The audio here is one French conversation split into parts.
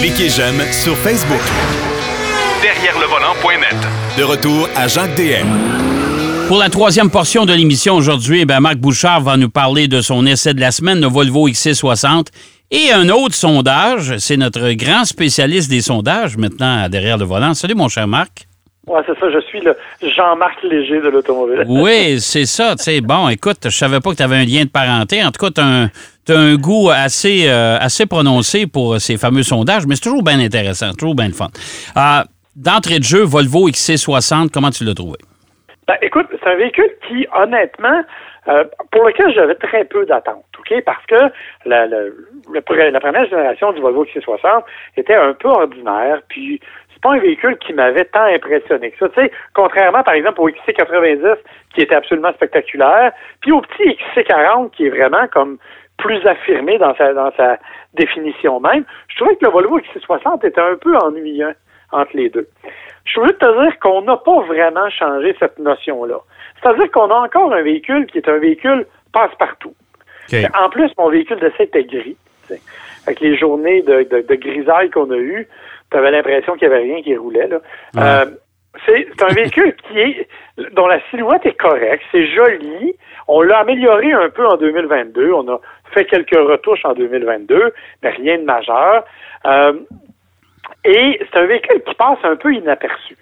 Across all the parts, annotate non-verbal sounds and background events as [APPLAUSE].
Cliquez j'aime sur Facebook. Derrière le volant.net. De retour à Jacques DM. Pour la troisième portion de l'émission aujourd'hui, eh ben, Marc Bouchard va nous parler de son essai de la semaine, le Volvo XC60. Et un autre sondage, c'est notre grand spécialiste des sondages maintenant derrière le volant. Salut mon cher Marc. Oui, c'est ça. Je suis le Jean-Marc Léger de l'automobile. [LAUGHS] oui, c'est ça. Tu sais, bon, écoute, je savais pas que tu avais un lien de parenté. En tout cas, tu as, un goût assez, euh, assez prononcé pour ces fameux sondages, mais c'est toujours bien intéressant, toujours bien le fun. Euh, d'entrée de jeu, Volvo XC60, comment tu l'as trouvé? Ben, écoute, c'est un véhicule qui, honnêtement, euh, pour lequel j'avais très peu d'attentes, OK? Parce que la, la, la, première génération du Volvo XC60 était un peu ordinaire, puis pas un véhicule qui m'avait tant impressionné que ça. Tu sais, contrairement, par exemple, au XC90, qui était absolument spectaculaire, puis au petit XC40, qui est vraiment comme plus affirmé dans sa, dans sa définition même, je trouvais que le Volvo XC60 était un peu ennuyant entre les deux. Je veux te dire qu'on n'a pas vraiment changé cette notion-là. C'est-à-dire qu'on a encore un véhicule qui est un véhicule passe-partout. En plus, mon véhicule d'essai était gris. Avec les journées de, de, de grisaille qu'on a eues, tu avais l'impression qu'il n'y avait rien qui roulait. Là. Euh, c'est un véhicule [LAUGHS] qui est dont la silhouette est correcte, c'est joli. On l'a amélioré un peu en 2022. On a fait quelques retouches en 2022, mais rien de majeur. Euh, et c'est un véhicule qui passe un peu inaperçu.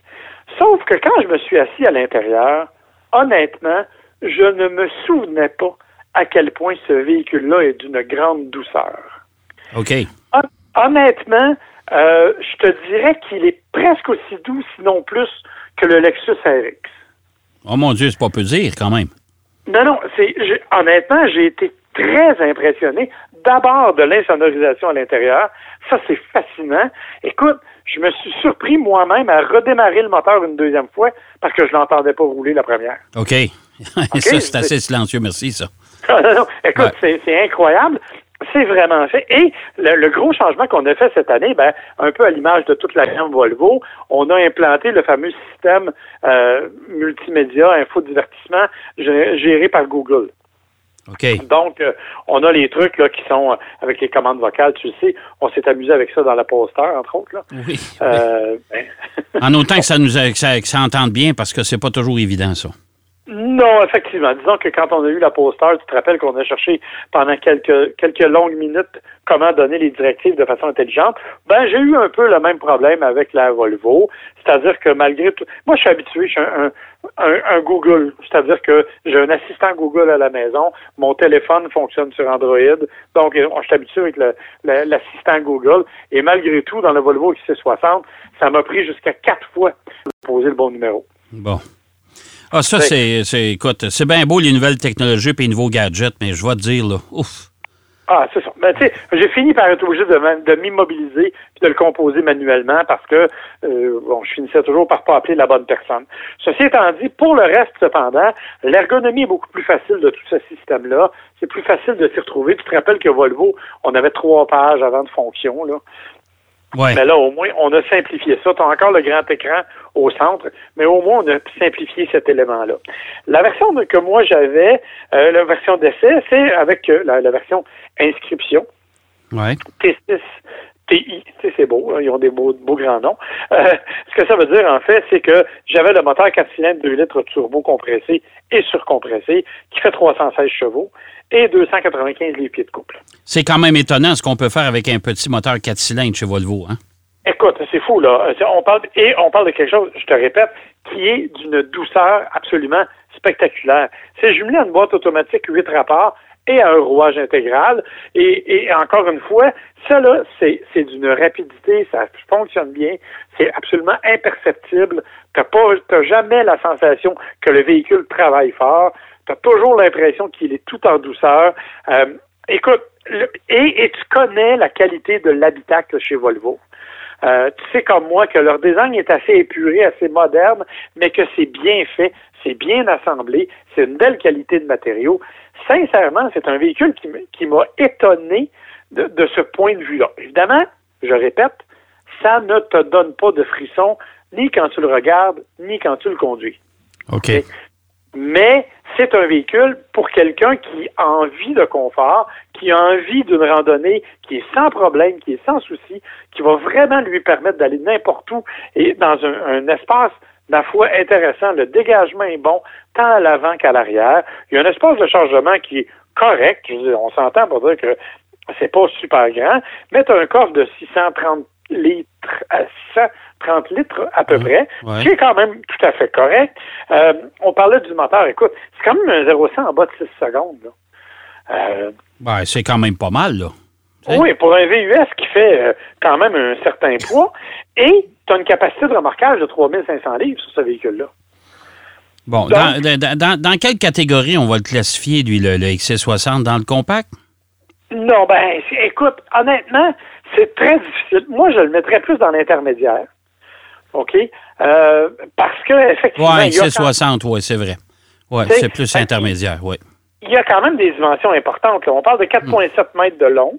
Sauf que quand je me suis assis à l'intérieur, honnêtement, je ne me souvenais pas à quel point ce véhicule-là est d'une grande douceur. OK. Honnêtement, euh, je te dirais qu'il est presque aussi doux, sinon plus, que le Lexus RX. Oh mon Dieu, c'est pas peu dire quand même. Non, non, c'est honnêtement, j'ai été très impressionné. D'abord de l'insonorisation à l'intérieur. Ça, c'est fascinant. Écoute, je me suis surpris moi-même à redémarrer le moteur une deuxième fois parce que je l'entendais pas rouler la première. OK. [LAUGHS] ça, c'est assez silencieux, merci, ça. [LAUGHS] non, non, Écoute, c'est incroyable. C'est vraiment fait. Et le, gros changement qu'on a fait cette année, ben, un peu à l'image de toute la gamme Volvo, on a implanté le fameux système euh, multimédia, infodivertissement géré par Google. OK. Donc, euh, on a les trucs là, qui sont euh, avec les commandes vocales, tu le sais, on s'est amusé avec ça dans la poster, entre autres. Là. Oui. Ben. en autant que ça nous que ça, que ça entende bien, parce que c'est pas toujours évident, ça. Non, effectivement. Disons que quand on a eu la poster, tu te rappelles qu'on a cherché pendant quelques, quelques longues minutes comment donner les directives de façon intelligente. Ben, j'ai eu un peu le même problème avec la Volvo. C'est-à-dire que malgré tout, moi, je suis habitué, je suis un, un, Google. C'est-à-dire que j'ai un assistant Google à la maison. Mon téléphone fonctionne sur Android. Donc, je suis habitué avec l'assistant Google. Et malgré tout, dans le Volvo XC60, ça m'a pris jusqu'à quatre fois de poser le bon numéro. Bon. Ah, ça, c'est, écoute, c'est bien beau les nouvelles technologies et les nouveaux gadgets, mais je vais te dire, là, ouf. Ah, c'est ça. Ben, tu sais, j'ai fini par être obligé de, de m'immobiliser puis de le composer manuellement parce que, euh, bon, je finissais toujours par pas appeler la bonne personne. Ceci étant dit, pour le reste, cependant, l'ergonomie est beaucoup plus facile de tout ce système-là. C'est plus facile de s'y retrouver. Tu te rappelles que Volvo, on avait trois pages avant de fonction, là. Mais là, au moins, on a simplifié ça. Tu as encore le grand écran au centre, mais au moins, on a simplifié cet élément-là. La version que moi j'avais, euh, la version d'essai, c'est avec euh, la, version inscription. Ouais. T6 TI, c'est beau, hein, ils ont des beaux, beaux grands noms. Euh, ce que ça veut dire, en fait, c'est que j'avais le moteur 4 cylindres 2 litres turbo compressé et surcompressé qui fait 316 chevaux et 295 livres pieds de couple. C'est quand même étonnant ce qu'on peut faire avec un petit moteur 4 cylindres chez Volvo, hein? Écoute, c'est fou, là. On parle, et on parle de quelque chose, je te répète, qui est d'une douceur absolument spectaculaire. C'est jumelé à une boîte automatique 8 rapports et à un rouage intégral. Et, encore une fois, ça, là, c'est, d'une rapidité, ça fonctionne bien, c'est absolument imperceptible. T'as pas, t'as jamais la sensation que le véhicule travaille fort. Tu as toujours l'impression qu'il est tout en douceur. Euh, écoute, et, tu connais la qualité de l'habitacle chez Volvo. Euh, tu sais comme moi que leur design est assez épuré, assez moderne, mais que c'est bien fait, c'est bien assemblé, c'est une belle qualité de matériaux. Sincèrement, c'est un véhicule qui, m'a étonné de, de, ce point de vue-là. Évidemment, je répète, ça ne te donne pas de frisson ni quand tu le regardes, ni quand tu le conduis. OK? mais c'est un véhicule pour quelqu'un qui a envie de confort, qui a envie d'une randonnée qui est sans problème, qui est sans souci, qui va vraiment lui permettre d'aller n'importe où et dans un, un espace ma foi, intéressant. Le dégagement est bon, tant à l'avant qu'à l'arrière. Il y a un espace de chargement qui est correct. Je veux dire, on s'entend pour dire que c'est pas super grand, mais tu as un coffre de 630 litres à 630 litres à peu près, ouais. qui est quand même tout à fait correct. Euh, on parlait du moteur. Écoute, c'est quand même un 0-100 en bas de 6 secondes. Là. Euh, Ben, c'est quand même pas mal, là. Hein? oui, pour un VUS qui fait euh, quand même un certain poids, et tu as une capacité de remorquage de 3500 livres sur ce véhicule-là. Bon, Donc- dans, dans- dans- dans quelle catégorie on va le classifier, lui, le, le XC60? Dans le compact? Non, ben, écoute, honnêtement, c'est très difficile. Moi, je le mettrais plus dans l'intermédiaire. OK? Euh, parce que, effectivement, Oui, il, y a quand, XC60, oui, c'est vrai. Oui, C'est- plus intermédiaire, oui. il y a quand même des dimensions importantes. là. On parle de 4,7 mètres de long,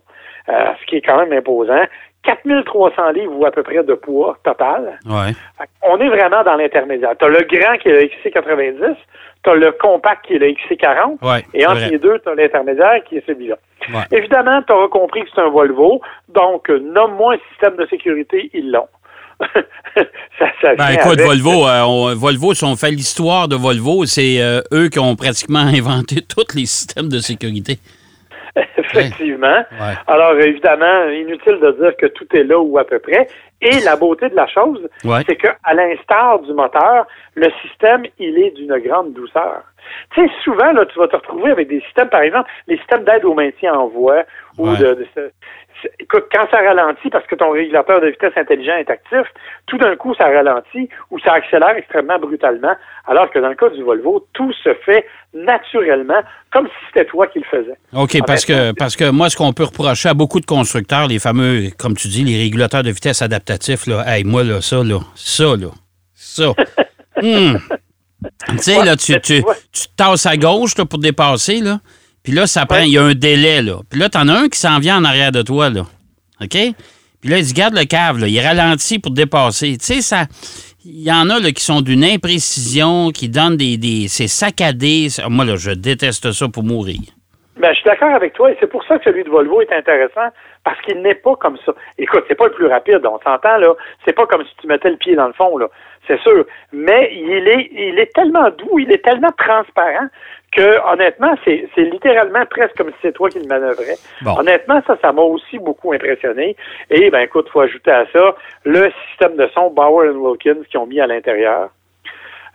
euh, ce qui est quand même imposant. 4300 livres ou à peu près de poids total. Ouais. On est vraiment dans l'intermédiaire. Tu as le grand qui est le XC90, tu as le compact qui est le XC40, Ouais, et entre vrai. les deux, tu as l'intermédiaire qui est celui-là. Ouais. Évidemment, tu auras compris que c'est un Volvo, donc euh, nomme-moi un système de sécurité, ils l'ont. [LAUGHS] ça, ça Ben écoute, avec. Volvo, euh, on- Volvo, si on fait l'histoire de Volvo, c'est euh, eux qui ont pratiquement [LAUGHS] inventé tous les systèmes de sécurité. [LAUGHS] Effectivement. Ouais. Alors, évidemment, inutile de dire que tout est là ou à peu près. Et la beauté de la chose, Ouais. c'est que, à l'instar du moteur, le système, il est d'une grande douceur. Tu sais, souvent, là, tu vas te retrouver avec des systèmes, par exemple, les systèmes d'aide au maintien en voie ou Ouais. de, Écoute, quand ça ralentit parce que ton régulateur de vitesse intelligent est actif, tout d'un coup, ça ralentit ou ça accélère extrêmement brutalement, alors que dans le cas du Volvo, tout se fait naturellement, comme si c'était toi qui le faisais. OK, parce que, parce que moi, ce qu'on peut reprocher à beaucoup de constructeurs, les fameux, comme tu dis, les régulateurs de vitesse adaptatifs, là, hey, moi, là, ça, là, ça, là, ça. Hum. [LAUGHS] Tu sais, Ouais, là, tu, tu, tu te tasses à gauche là, pour dépasser, là. Puis là, ça prend, Ouais. il y a un délai, là. Puis là, t'en as un qui s'en vient en arrière de toi, là. OK? Puis là, il dit, garde le cave, là. Il ralentit pour dépasser. Tu sais, ça. Il y en a là, qui sont d'une imprécision, qui donnent des. des c'est saccadé. Moi, là, je déteste ça pour mourir. Ben, je suis d'accord avec toi et c'est pour ça que celui de Volvo est intéressant parce qu'il n'est pas comme ça. Écoute, c'est pas le plus rapide, on s'entend là. C'est pas comme si tu mettais le pied dans le fond là, c'est sûr. Mais il est, il est tellement doux, il est tellement transparent que honnêtement, c'est, c'est littéralement presque comme si c'est toi qui le manœuvrais. Bon. Honnêtement, ça, ça m'a aussi beaucoup impressionné. Et ben écoute, faut ajouter à ça le système de son Bauer Wilkins qu'ils ont mis à l'intérieur.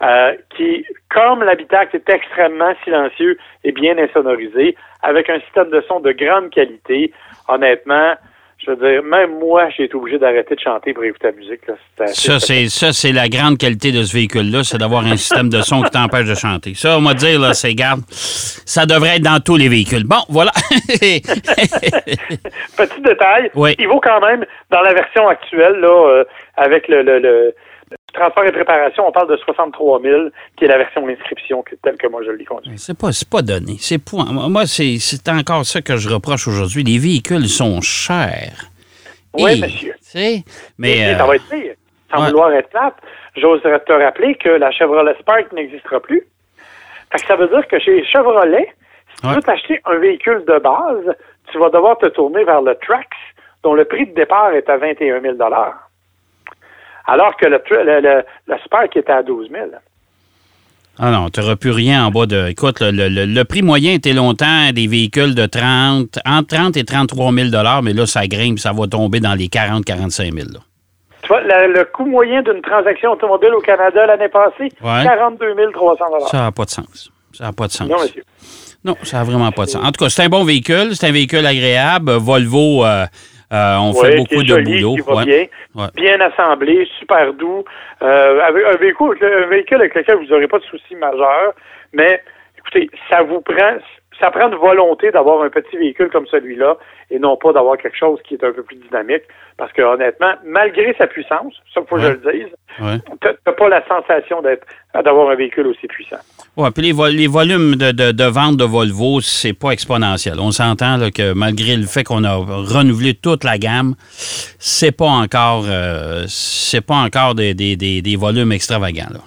Euh, qui, comme l'habitacle est extrêmement silencieux et bien insonorisé, avec un système de son de grande qualité, honnêtement, je veux dire, même moi, j'ai été obligé d'arrêter de chanter pour écouter la musique. Là. Ça, c'est ça, c'est la grande qualité de ce véhicule-là, c'est d'avoir un système de son qui t'empêche de chanter. Ça, on va dire, là, c'est garde. Ça devrait être dans tous les véhicules. Bon, voilà. [LAUGHS] Petit détail, Oui. il vaut quand même, dans la version actuelle, là, euh, avec le, le- le transport et préparation, on parle de 63 000, qui est la version d'inscription que- telle que moi je l'ai conduit. c'est pas, pas donné. C'est point. Moi, c'est, encore ça que je reproche aujourd'hui. Les véhicules sont chers. Oui, Et, monsieur. mais. Euh, ça va être pire. Sans ouais. vouloir être plate, j'oserais te rappeler que la Chevrolet Spark n'existera plus. Fait que ça veut dire que chez Chevrolet, si tu veux t'acheter un véhicule de base, tu vas devoir te tourner vers le Trax, dont le prix de départ est à 21 000 alors que le, le, le, le Spark est à 12 000 Ah non, tu n'auras plus rien en bas de. Écoute, le, le- le- le prix moyen était longtemps des véhicules de 30, entre 30 et 33 000 mais là, ça grimpe, ça va tomber dans les 40 45 000 là. Tu vois, le, le coût moyen d'une transaction automobile au Canada l'année passée, Ouais. 42 300 Ça n'a pas de sens. Ça n'a pas de sens. Non, monsieur. Non, ça n'a vraiment pas de sens. En tout cas, c'est un bon véhicule, c'est un véhicule agréable. Volvo, euh, euh, on fait beaucoup de joli, boulot. qui va Ouais. bien, Ouais. bien assemblé, super doux, euh, avec un véhicule, un véhicule avec lequel vous n'aurez pas de soucis majeurs, mais écoutez, ça vous prend, ça prend une volonté d'avoir un petit véhicule comme celui-là et non pas d'avoir quelque chose qui est un peu plus dynamique, parce que honnêtement, malgré sa puissance, ça faut que je le dise, Ouais. t'as t'as pas la sensation d'être d'avoir un véhicule aussi puissant. Ouais, puis les, vo- les volumes de, de, de vente de Volvo, c'est pas exponentiel. On s'entend que malgré le fait qu'on a renouvelé toute la gamme, c'est pas encore euh, c'est pas encore des, des, des, des volumes extravagants. Là.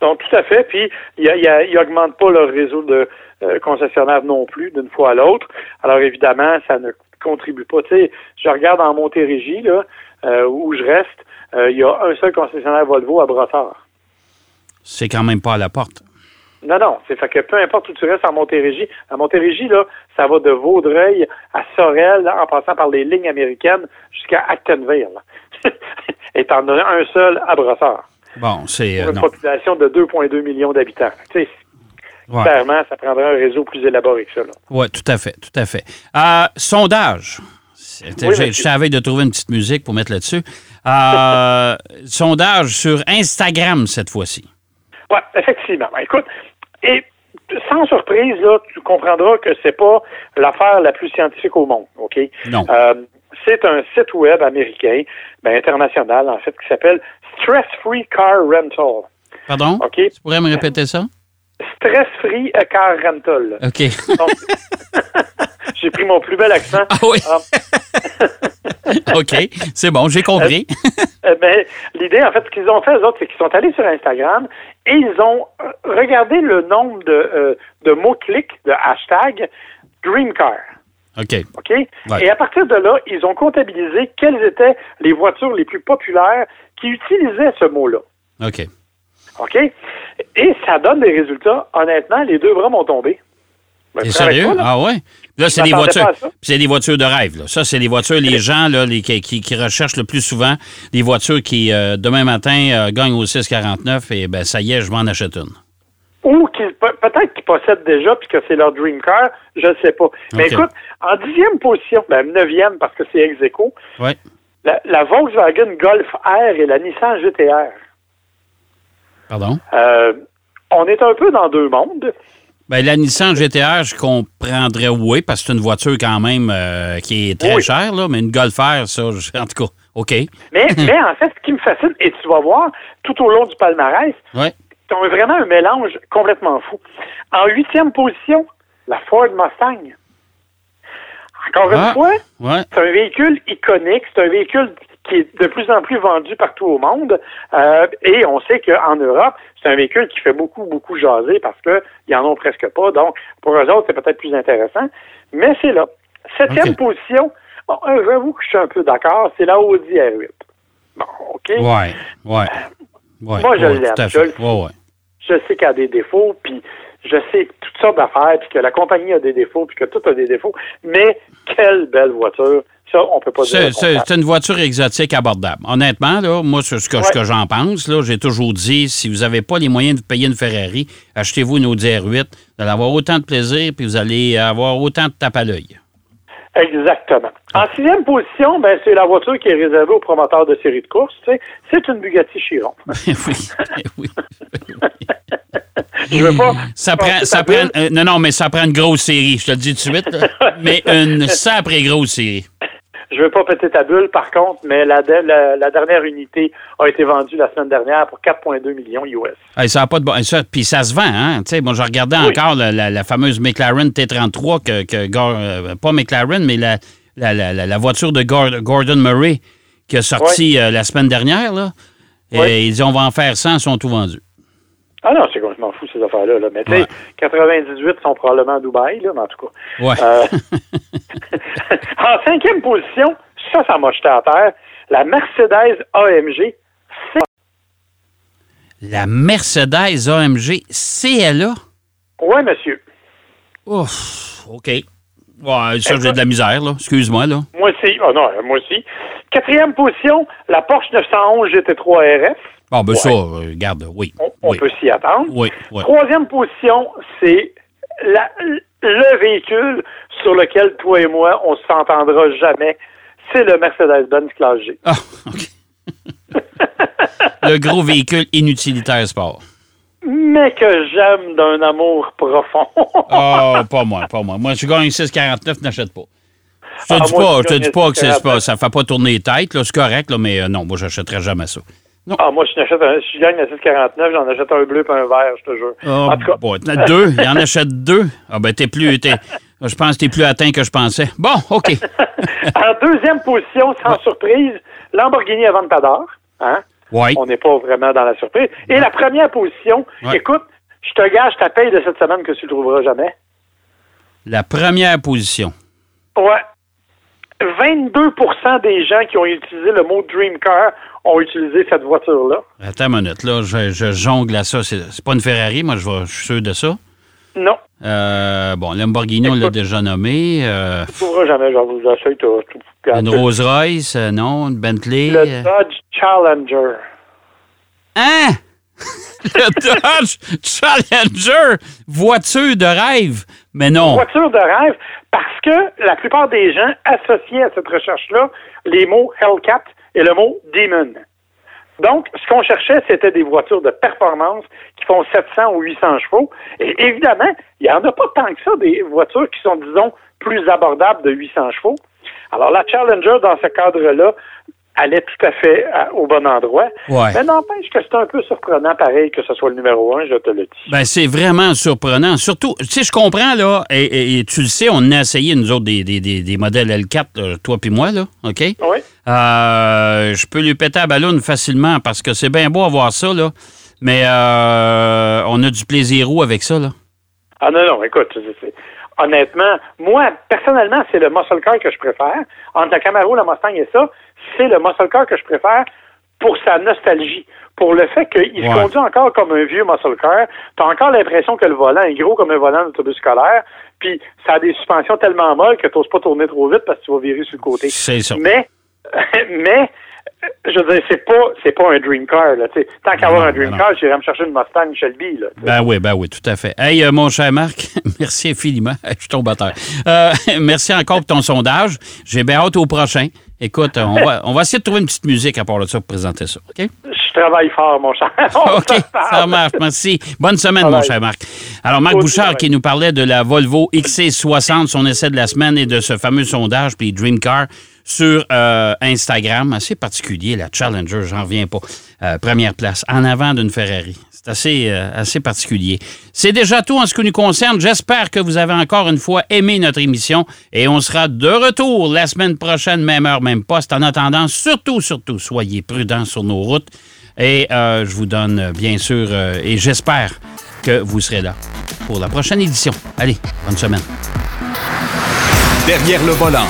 Donc, tout à fait. Puis, ils n'augmentent pas leur réseau de euh, concessionnaires non plus d'une fois à l'autre. Alors, évidemment, ça ne contribue pas. Tu sais, je regarde en Montérégie, là, euh, où je reste, euh, il y a un seul concessionnaire Volvo à Brossard. C'est quand même pas à la porte. Non, non. C'est fait que peu importe où tu restes en Montérégie, à Montérégie, là, ça va de Vaudreuil à Sorel, en passant par les lignes américaines jusqu'à Actonville. [LAUGHS] Et t'en as un seul à Brossard. Bon, c'est. Pour une population de 2,2 millions d'habitants. Clairement, ça prendrait un réseau plus élaboré que ça. Oui, tout à fait, tout à fait. Euh, sondage. je savais de trouver une petite musique pour mettre là-dessus. Euh, [LAUGHS] sondage sur Instagram cette fois-ci. Oui, effectivement. Ben, écoute, et sans surprise, là, tu comprendras que c'est pas l'affaire la plus scientifique au monde, OK? Non. Euh, c'est un site web américain, ben, international, en fait, qui s'appelle Stress Free Car Rental. Pardon? OK. Tu pourrais me répéter ça? Stress Free Car Rental. OK. [LAUGHS] j'ai pris mon plus bel accent. Ah oui. Ah. [LAUGHS] OK, c'est bon, j'ai compris. Euh, ben, L'idée, en fait, ce qu'ils ont fait, eux autres, c'est qu'ils sont allés sur Instagram et ils ont euh, regardé le nombre de, euh, de mots-clics, de hashtag Dream Car. OK. OK? Et à partir de là, ils ont comptabilisé quelles étaient les voitures les plus populaires qui utilisaient ce mot-là. OK. OK? Et ça donne des résultats. Honnêtement, les deux bras m'ont tombé. Ben, T'es sérieux? ah ouais? Là, c'est des voitures. C'est des voitures de rêve. Là. Ça, c'est des voitures, les gens là, les, qui, qui, recherchent le plus souvent des voitures qui, euh, demain matin, euh, gagnent au 649 et ben ça y est, je m'en achète une. Ou peut-être qu'ils possèdent déjà puis que c'est leur dream car, je ne sais pas. Mais écoute, en dixième position, ben neuvième parce que c'est ex -aequo, ouais. La, la Volkswagen Golf R et la Nissan GTR. Pardon? Euh, on est un peu dans deux mondes. Ben, la Nissan GTR, je comprendrais oui, parce que c'est une voiture quand même euh, qui est très chère, là, mais une Golf R, ça, en tout cas, OK. Mais, [CLEARS THROAT] mais en fait, ce qui me fascine, et tu vas voir, tout au long du palmarès, ouais. c'est vraiment un mélange complètement fou. En huitième position, la Ford Mustang. Encore une Ah, fois, ouais. c'est un véhicule iconique, c'est un véhicule qui est de plus en plus vendu partout au monde. Euh, et on sait qu'en Europe, c'est un véhicule qui fait beaucoup, beaucoup jaser parce qu'ils en ont presque pas. Donc, pour eux autres, c'est peut-être plus intéressant. Mais c'est là. Septième OK. position, bon, euh, j'avoue que je suis un peu d'accord, c'est la Audi R8. Bon, OK. Ouais, ouais. ouais Moi, je ouais, l'aime, je ouais. Je sais qu'elle a des défauts, puis je sais toutes sortes d'affaires, puis que la compagnie a des défauts, puis que tout a des défauts. Mais quelle belle voiture. Ça, on peut pas dire. C'est une voiture exotique abordable. Honnêtement, là, moi, c'est ce que, ce Ouais. que j'en pense. là, J'ai toujours dit, si vous n'avez pas les moyens de payer une Ferrari, achetez-vous une Audi R8. Vous allez avoir autant de plaisir, puis vous allez avoir autant de tape à l'œil. Exactement. En sixième position, ben, c'est la voiture qui est réservée aux promoteurs de séries de courses. C'est une Bugatti Chiron. [LAUGHS] oui, oui. Je veux pas. Ça prend, ça prend, euh, non, non, mais ça prend une grosse série, je te le dis tout de suite. [LAUGHS] mais une sacrée grosse série. Je veux pas péter ta bulle, par contre, mais la, de- la, la dernière unité a été vendue la semaine dernière pour 4,2 millions US. Hey, ça a pas de bon. Puis ça se vend, hein? Tu sais, moi, je regardais Oui. encore la, la- la fameuse McLaren T33 que, que euh, pas McLaren, mais la, la, la- la- la voiture de Gor- Gordon Murray qui a sorti euh, la semaine dernière, là. Et Oui. ils disent on va en faire 100, ils sont tout vendus. Ah non, c'est complètement fou, ces affaires-là. Là. Mais tu sais, Ouais. 98 sont probablement à Dubaï, là, mais en tout cas. Ouais. Euh, [LAUGHS] en cinquième position, ça, ça m'a jeté à terre, la Mercedes AMG. La Mercedes AMG CLA. Ouais, monsieur. Ouf, OK. Ouais, ça, j'ai de la misère, là. Excuse-moi, là. Moi aussi. Ah non, moi aussi. Quatrième position, la Porsche 911 GT3 RS. Bon, ben Ouais. ça, euh, regarde, oui. On, on oui. peut s'y attendre. Oui, oui. Troisième position, c'est la- le véhicule sur lequel toi et moi, on s'entendra jamais. C'est le Mercedes-Benz Classe G. Ah, OK. Le gros véhicule inutilitaire sport. Mais que j'aime d'un amour profond. Oh, pas moi, pas moi. Moi, je gagne 6,49, n'achète pas. Je te Ah, dis moi, pas, je te dis pas que c'est 6,49. pas, ça fait pas tourner les têtes, c'est correct, là, mais euh, non, moi, j'achèterais jamais ça. Ah, moi, je n'achète un, si je gagne la 649, j'en achète un bleu et un vert, je te jure. Ah, en tout cas, bon, deux, il en achète deux. Ah, ben, t'es plus, t'es- je pense que t'es plus atteint que je pensais. Bon, OK. [LAUGHS] en deuxième position, sans surprise, Lamborghini Aventador. Hein? Oui. On n'est pas vraiment dans la surprise. Et la première position, Ouais. écoute, je te gage ta paye de cette semaine que tu ne trouveras jamais. La première position. Ouais. 22% des gens qui ont utilisé le mot Dream Car ont utilisé cette voiture-là. Attends une minute, là, je, je jongle à ça. C'est pas une Ferrari, moi, je, vais- je suis sûr de ça. Non, Euh, bon, Lamborghini, on l'a déjà nommé. Euh, tu ne trouveras jamais. Genre, vous tout. tout- une Rolls Royce, euh, non, une Bentley. Le Dodge Challenger. Hein? [LAUGHS] Le Dodge Challenger, voiture de rêve. Mais non. Voiture de rêve, parce que la plupart des gens associaient à cette recherche-là les mots Hellcat et le mot Demon. Donc, ce qu'on cherchait, c'était des voitures de performance qui font 700 ou 800 chevaux. Et évidemment, il n'y en a pas tant que ça, des voitures qui sont, disons, plus abordables de 800 chevaux. Alors, la Challenger, dans ce cadre-là, allait tout à fait à- au bon endroit. Ouais. Mais n'empêche que c'est un peu surprenant, pareil, que ce soit le numéro un, je te le dis. Ben, c'est vraiment surprenant. Surtout, tu sais, je comprends, là, et, et- et tu le sais, on a essayé, nous autres, des, des- des- des modèles L4, là, toi puis moi, là, OK? Oui. Euh, je peux lui péter la ballonne facilement parce que c'est bien beau à voir ça, là. Mais euh, on a du plaisir où avec ça, là? Ah non, non, écoute, c'est- honnêtement, moi, personnellement, c'est le muscle car que je préfère. Entre la Camaro, la Mustang et ça, c'est le muscle car que je préfère pour sa nostalgie, pour le fait qu'il Ouais. se conduit encore comme un vieux muscle car. Tu as encore l'impression que le volant est gros comme un volant d'autobus scolaire, puis ça a des suspensions tellement molles que tu n'oses pas tourner trop vite parce que tu vas virer sur le côté. C'est ça. Mais, [LAUGHS] mais, je veux dire, c'est pas, c'est pas un dream car, là. tu sais. Tant qu'à avoir Non, un dream non. car, j'irais me chercher une Mustang Shelby, là. Ben oui, ben oui, tout à fait. Hey, euh, mon cher Marc, [LAUGHS] merci infiniment. [LAUGHS] Je tombe à terre. Euh, [LAUGHS] merci encore pour ton sondage. J'ai bien hâte au prochain. Écoute, on va, on va essayer de trouver une petite musique à part de ça pour présenter ça. OK? Je travaille fort, mon cher. OK, ça marche. Merci. Bonne semaine, mon cher Marc. Alors, Marc aussi, Bouchard qui nous parlait de la Volvo XC60, son essai de la semaine et de ce fameux sondage, puis Dream Car sur euh, Instagram. Assez particulier, la Challenger, j'en reviens pas. Euh, première place, en avant d'une Ferrari. C'est assez, euh, assez particulier. C'est déjà tout en ce qui nous concerne. J'espère que vous avez encore une fois aimé notre émission et on sera de retour la semaine prochaine, même heure, même poste. En attendant, surtout, surtout, soyez prudents sur nos routes. Et je vous donne, bien sûr, et j'espère que vous serez là pour la prochaine édition. Allez, bonne semaine. Derrière le volant.